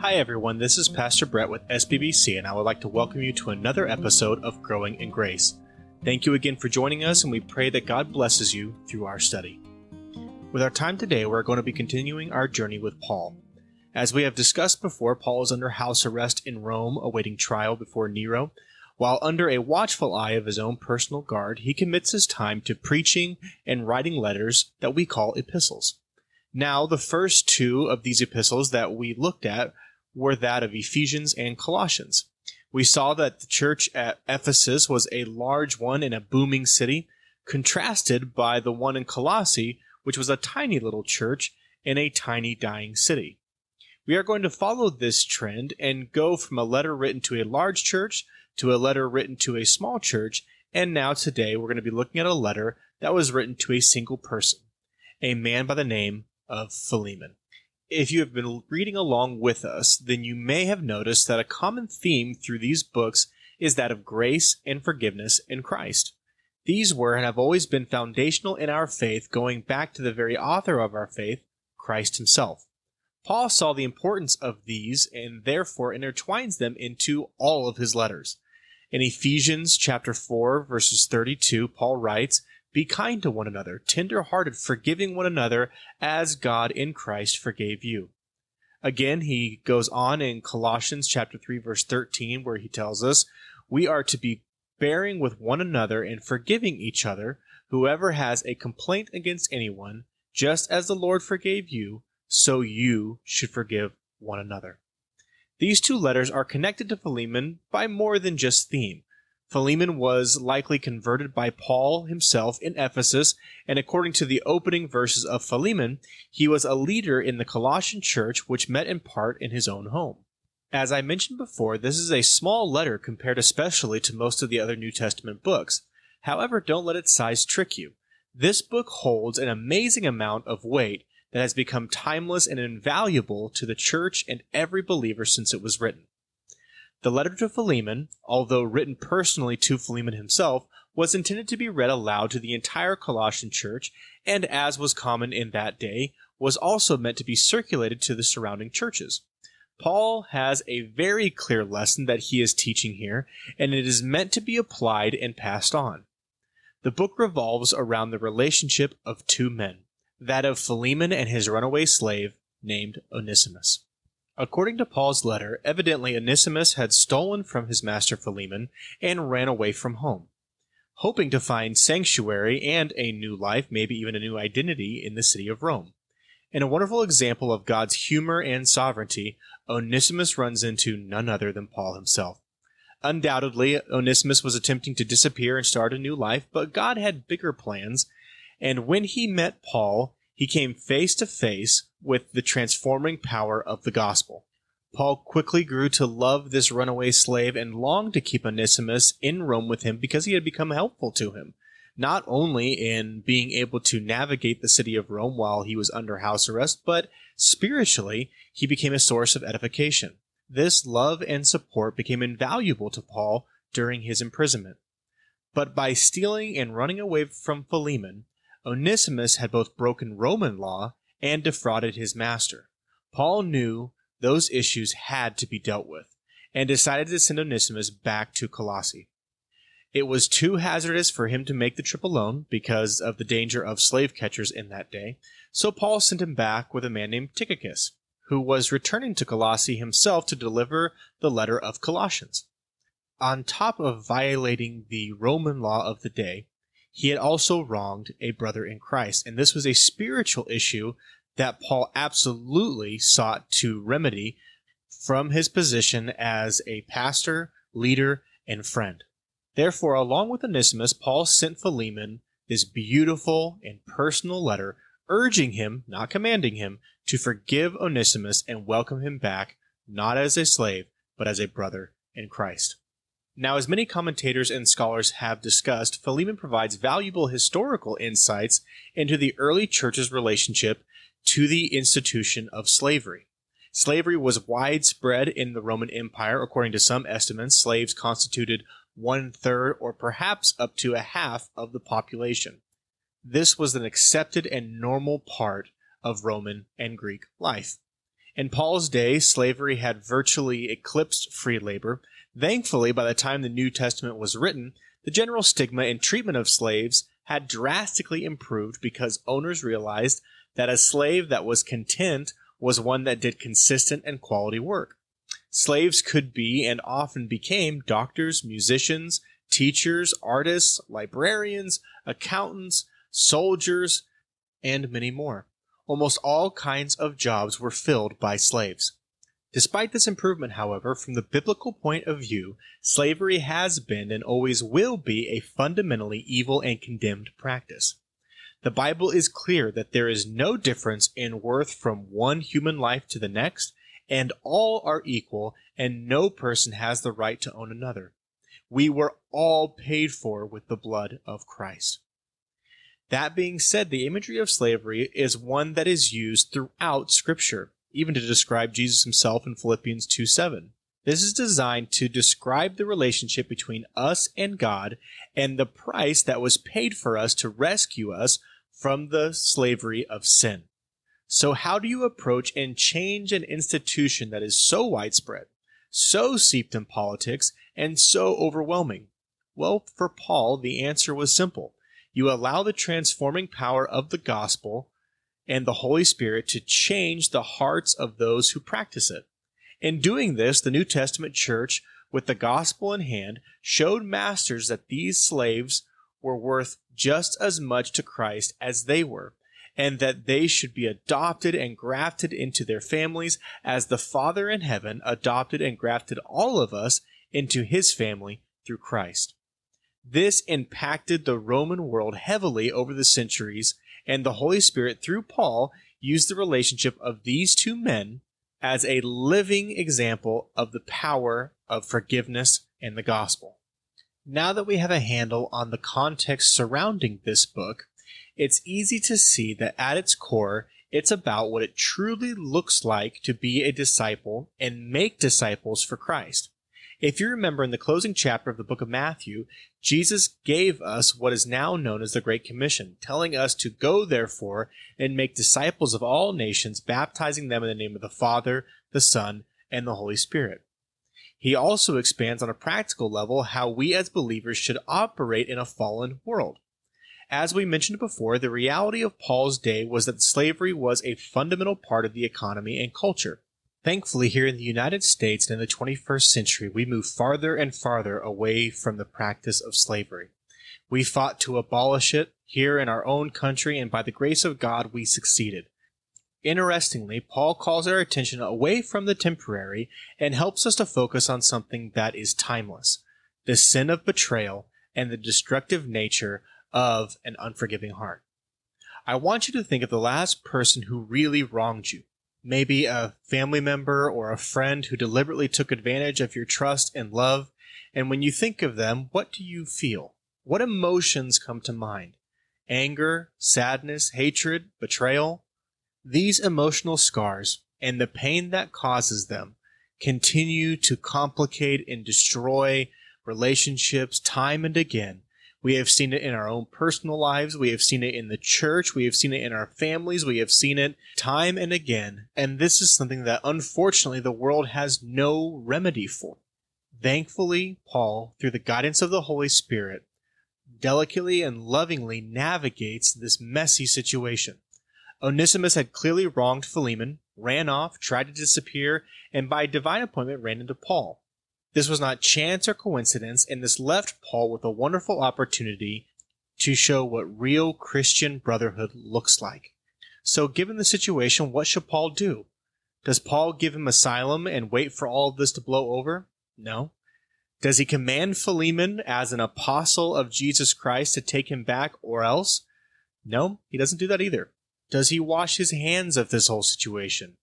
Hi, everyone. This is Pastor Brett with SBBC, and I would like to welcome you to another episode of Growing in Grace. Thank you again for joining us, and we pray that God blesses you through our study. With our time today, we're going to be continuing our journey with Paul. As we have discussed before, Paul is under house arrest in Rome, awaiting trial before Nero. While under a watchful eye of his own personal guard, he commits his time to preaching and writing letters that we call epistles. Now, the first two of these epistles that we looked at were that of Ephesians and Colossians. We saw that the church at Ephesus was a large one in a booming city, contrasted by the one in Colossae, which was a tiny little church in a tiny dying city. We are going to follow this trend and go from a letter written to a large church to a letter written to a small church, and now today we're going to be looking at a letter that was written to a single person, a man by the name of Philemon. If you have been reading along with us, then you may have noticed that a common theme through these books is that of grace and forgiveness in Christ. These were and have always been foundational in our faith, going back to the very author of our faith, Christ himself. Paul saw the importance of these and therefore intertwines them into all of his letters. In Ephesians chapter 4 verses 32, Paul writes, be kind to one another, tender hearted, forgiving one another, as God in Christ forgave you. Again, he goes on in Colossians chapter 3 verse 13 where he tells us, we are to be bearing with one another and forgiving each other, whoever has a complaint against anyone, just as the Lord forgave you, so you should forgive one another. These two letters are connected to Philemon by more than just theme. Philemon was likely converted by Paul himself in Ephesus, and according to the opening verses of Philemon, he was a leader in the Colossian church which met in part in his own home. As I mentioned before, this is a small letter compared especially to most of the other New Testament books. However, don't let its size trick you. This book holds an amazing amount of weight that has become timeless and invaluable to the church and every believer since it was written. The letter to Philemon, although written personally to Philemon himself, was intended to be read aloud to the entire Colossian church, and as was common in that day, was also meant to be circulated to the surrounding churches. Paul has a very clear lesson that he is teaching here, and it is meant to be applied and passed on. The book revolves around the relationship of two men, that of Philemon and his runaway slave named Onesimus. According to Paul's letter, evidently Onesimus had stolen from his master Philemon and ran away from home, hoping to find sanctuary and a new life, maybe even a new identity, in the city of Rome. In a wonderful example of God's humor and sovereignty, Onesimus runs into none other than Paul himself. Undoubtedly, Onesimus was attempting to disappear and start a new life, but God had bigger plans, and when he met Paul, he came face to face with the transforming power of the gospel. Paul quickly grew to love this runaway slave and longed to keep Onesimus in Rome with him because he had become helpful to him, not only in being able to navigate the city of Rome while he was under house arrest, but spiritually, he became a source of edification. This love and support became invaluable to Paul during his imprisonment. But by stealing and running away from Philemon, Onesimus had both broken Roman law and defrauded his master. Paul knew those issues had to be dealt with and decided to send Onesimus back to Colossae. It was too hazardous for him to make the trip alone because of the danger of slave catchers in that day, so Paul sent him back with a man named Tychicus, who was returning to Colossae himself to deliver the letter of Colossians. On top of violating the Roman law of the day, he had also wronged a brother in Christ. And this was a spiritual issue that Paul absolutely sought to remedy from his position as a pastor, leader, and friend. Therefore, along with Onesimus, Paul sent Philemon this beautiful and personal letter urging him, not commanding him, to forgive Onesimus and welcome him back, not as a slave, but as a brother in Christ. Now, as many commentators and scholars have discussed, Philemon provides valuable historical insights into the early church's relationship to the institution of slavery. Slavery was widespread in the Roman Empire. According to some estimates, slaves constituted one third or perhaps up to a half of the population. This was an accepted and normal part of Roman and Greek life. In Paul's day, slavery had virtually eclipsed free labor. Thankfully, by the time the New Testament was written, the general stigma and treatment of slaves had drastically improved because owners realized that a slave that was content was one that did consistent and quality work. Slaves could be and often became doctors, musicians, teachers, artists, librarians, accountants, soldiers, and many more. Almost all kinds of jobs were filled by slaves. Despite this improvement, however, from the biblical point of view, slavery has been and always will be a fundamentally evil and condemned practice. The Bible is clear that there is no difference in worth from one human life to the next, and all are equal, and no person has the right to own another. We were all paid for with the blood of Christ. That being said, the imagery of slavery is one that is used throughout Scripture, even to describe Jesus himself in Philippians 2 7. This is designed to describe the relationship between us and God and the price that was paid for us to rescue us from the slavery of sin. So, how do you approach and change an institution that is so widespread, so steeped in politics, and so overwhelming? Well, for Paul, the answer was simple you allow the transforming power of the gospel and the Holy Spirit to change the hearts of those who practice it. In doing this, the New Testament church, with the gospel in hand, showed masters that these slaves were worth just as much to Christ as they were, and that they should be adopted and grafted into their families as the Father in heaven adopted and grafted all of us into his family through Christ. This impacted the Roman world heavily over the centuries, and the Holy Spirit, through Paul, used the relationship of these two men as a living example of the power of forgiveness and the gospel. Now that we have a handle on the context surrounding this book, it's easy to see that at its core, it's about what it truly looks like to be a disciple and make disciples for Christ. If you remember in the closing chapter of the book of Matthew, Jesus gave us what is now known as the Great Commission, telling us to go therefore and make disciples of all nations, baptizing them in the name of the Father, the Son, and the Holy Spirit. He also expands on a practical level how we as believers should operate in a fallen world. As we mentioned before, the reality of Paul's day was that slavery was a fundamental part of the economy and culture. Thankfully, here in the United States and in the 21st century, we move farther and farther away from the practice of slavery. We fought to abolish it here in our own country, and by the grace of God, we succeeded. Interestingly, Paul calls our attention away from the temporary and helps us to focus on something that is timeless the sin of betrayal and the destructive nature of an unforgiving heart. I want you to think of the last person who really wronged you maybe a family member or a friend who deliberately took advantage of your trust and love. And when you think of them, what do you feel? What emotions come to mind? Anger, sadness, hatred, betrayal? These emotional scars and the pain that causes them continue to complicate and destroy relationships time and again we have seen it in our own personal lives. We have seen it in the church. We have seen it in our families. We have seen it time and again. And this is something that unfortunately the world has no remedy for. Thankfully, Paul, through the guidance of the Holy Spirit, delicately and lovingly navigates this messy situation. Onesimus had clearly wronged Philemon, ran off, tried to disappear, and by divine appointment ran into Paul. This was not chance or coincidence, and this left Paul with a wonderful opportunity to show what real Christian brotherhood looks like. So, given the situation, what should Paul do? Does Paul give him asylum and wait for all of this to blow over? No. Does he command Philemon as an apostle of Jesus Christ to take him back or else? No, he doesn't do that either. Does he wash his hands of this whole situation?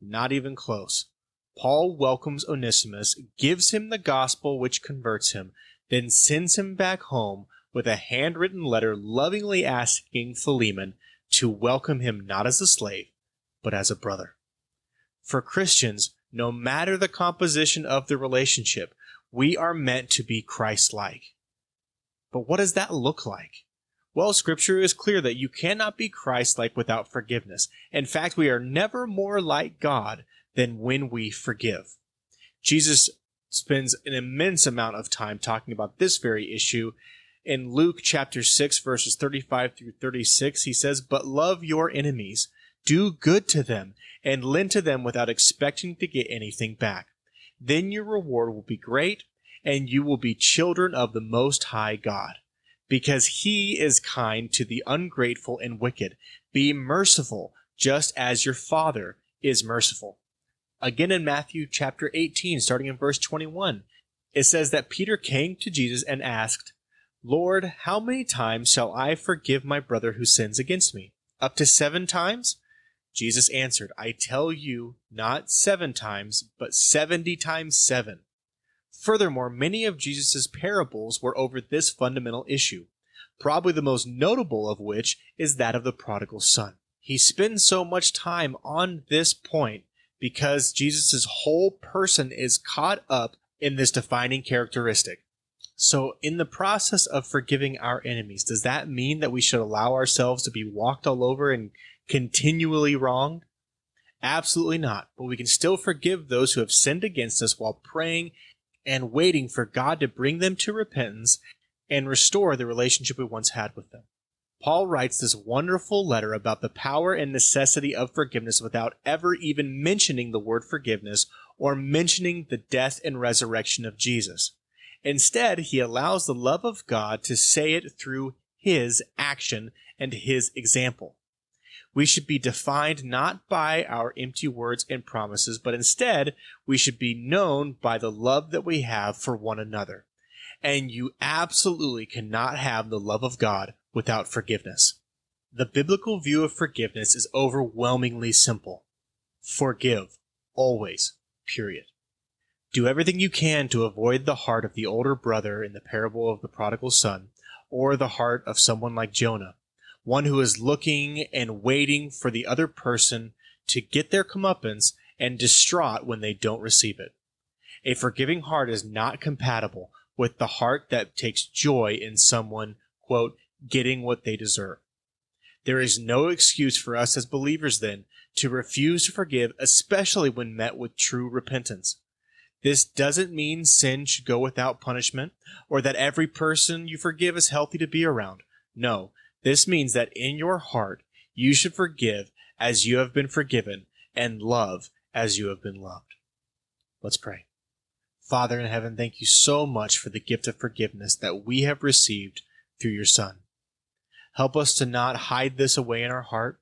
Not even close. Paul welcomes Onesimus, gives him the gospel which converts him, then sends him back home with a handwritten letter lovingly asking Philemon to welcome him not as a slave, but as a brother. For Christians, no matter the composition of the relationship, we are meant to be Christ like. But what does that look like? Well, Scripture is clear that you cannot be Christ like without forgiveness. In fact, we are never more like God than when we forgive. Jesus spends an immense amount of time talking about this very issue. In Luke chapter 6, verses 35 through 36, he says, But love your enemies, do good to them, and lend to them without expecting to get anything back. Then your reward will be great, and you will be children of the Most High God because he is kind to the ungrateful and wicked. Be merciful, just as your Father is merciful. Again in Matthew chapter 18, starting in verse 21, it says that Peter came to Jesus and asked, Lord, how many times shall I forgive my brother who sins against me? Up to seven times? Jesus answered, I tell you, not seven times, but seventy times seven. Furthermore, many of Jesus' parables were over this fundamental issue, probably the most notable of which is that of the prodigal son. He spends so much time on this point because Jesus' whole person is caught up in this defining characteristic. So, in the process of forgiving our enemies, does that mean that we should allow ourselves to be walked all over and continually wronged? Absolutely not. But we can still forgive those who have sinned against us while praying and waiting for God to bring them to repentance and restore the relationship we once had with them. Paul writes this wonderful letter about the power and necessity of forgiveness without ever even mentioning the word forgiveness or mentioning the death and resurrection of Jesus. Instead, he allows the love of God to say it through his action and his example. We should be defined not by our empty words and promises, but instead we should be known by the love that we have for one another. And you absolutely cannot have the love of God without forgiveness. The biblical view of forgiveness is overwhelmingly simple. Forgive. Always. Period. Do everything you can to avoid the heart of the older brother in the parable of the prodigal son, or the heart of someone like Jonah one who is looking and waiting for the other person to get their comeuppance and distraught when they don't receive it. A forgiving heart is not compatible with the heart that takes joy in someone, quote, getting what they deserve. There is no excuse for us as believers then to refuse to forgive, especially when met with true repentance. This doesn't mean sin should go without punishment or that every person you forgive is healthy to be around. No, this means that in your heart you should forgive as you have been forgiven and love as you have been loved. Let's pray. Father in heaven, thank you so much for the gift of forgiveness that we have received through your Son. Help us to not hide this away in our heart.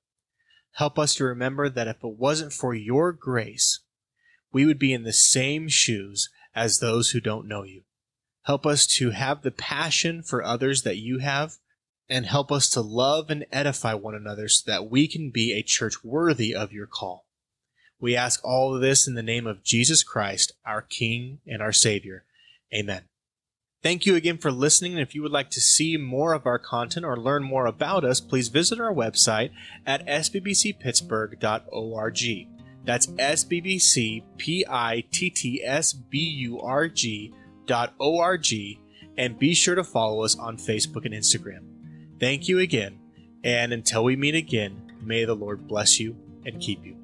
Help us to remember that if it wasn't for your grace, we would be in the same shoes as those who don't know you. Help us to have the passion for others that you have and help us to love and edify one another so that we can be a church worthy of your call. We ask all of this in the name of Jesus Christ, our King and our Savior. Amen. Thank you again for listening. And if you would like to see more of our content or learn more about us, please visit our website at sbbcpittsburgh.org. That's sbbcpittsburg.org. And be sure to follow us on Facebook and Instagram. Thank you again, and until we meet again, may the Lord bless you and keep you.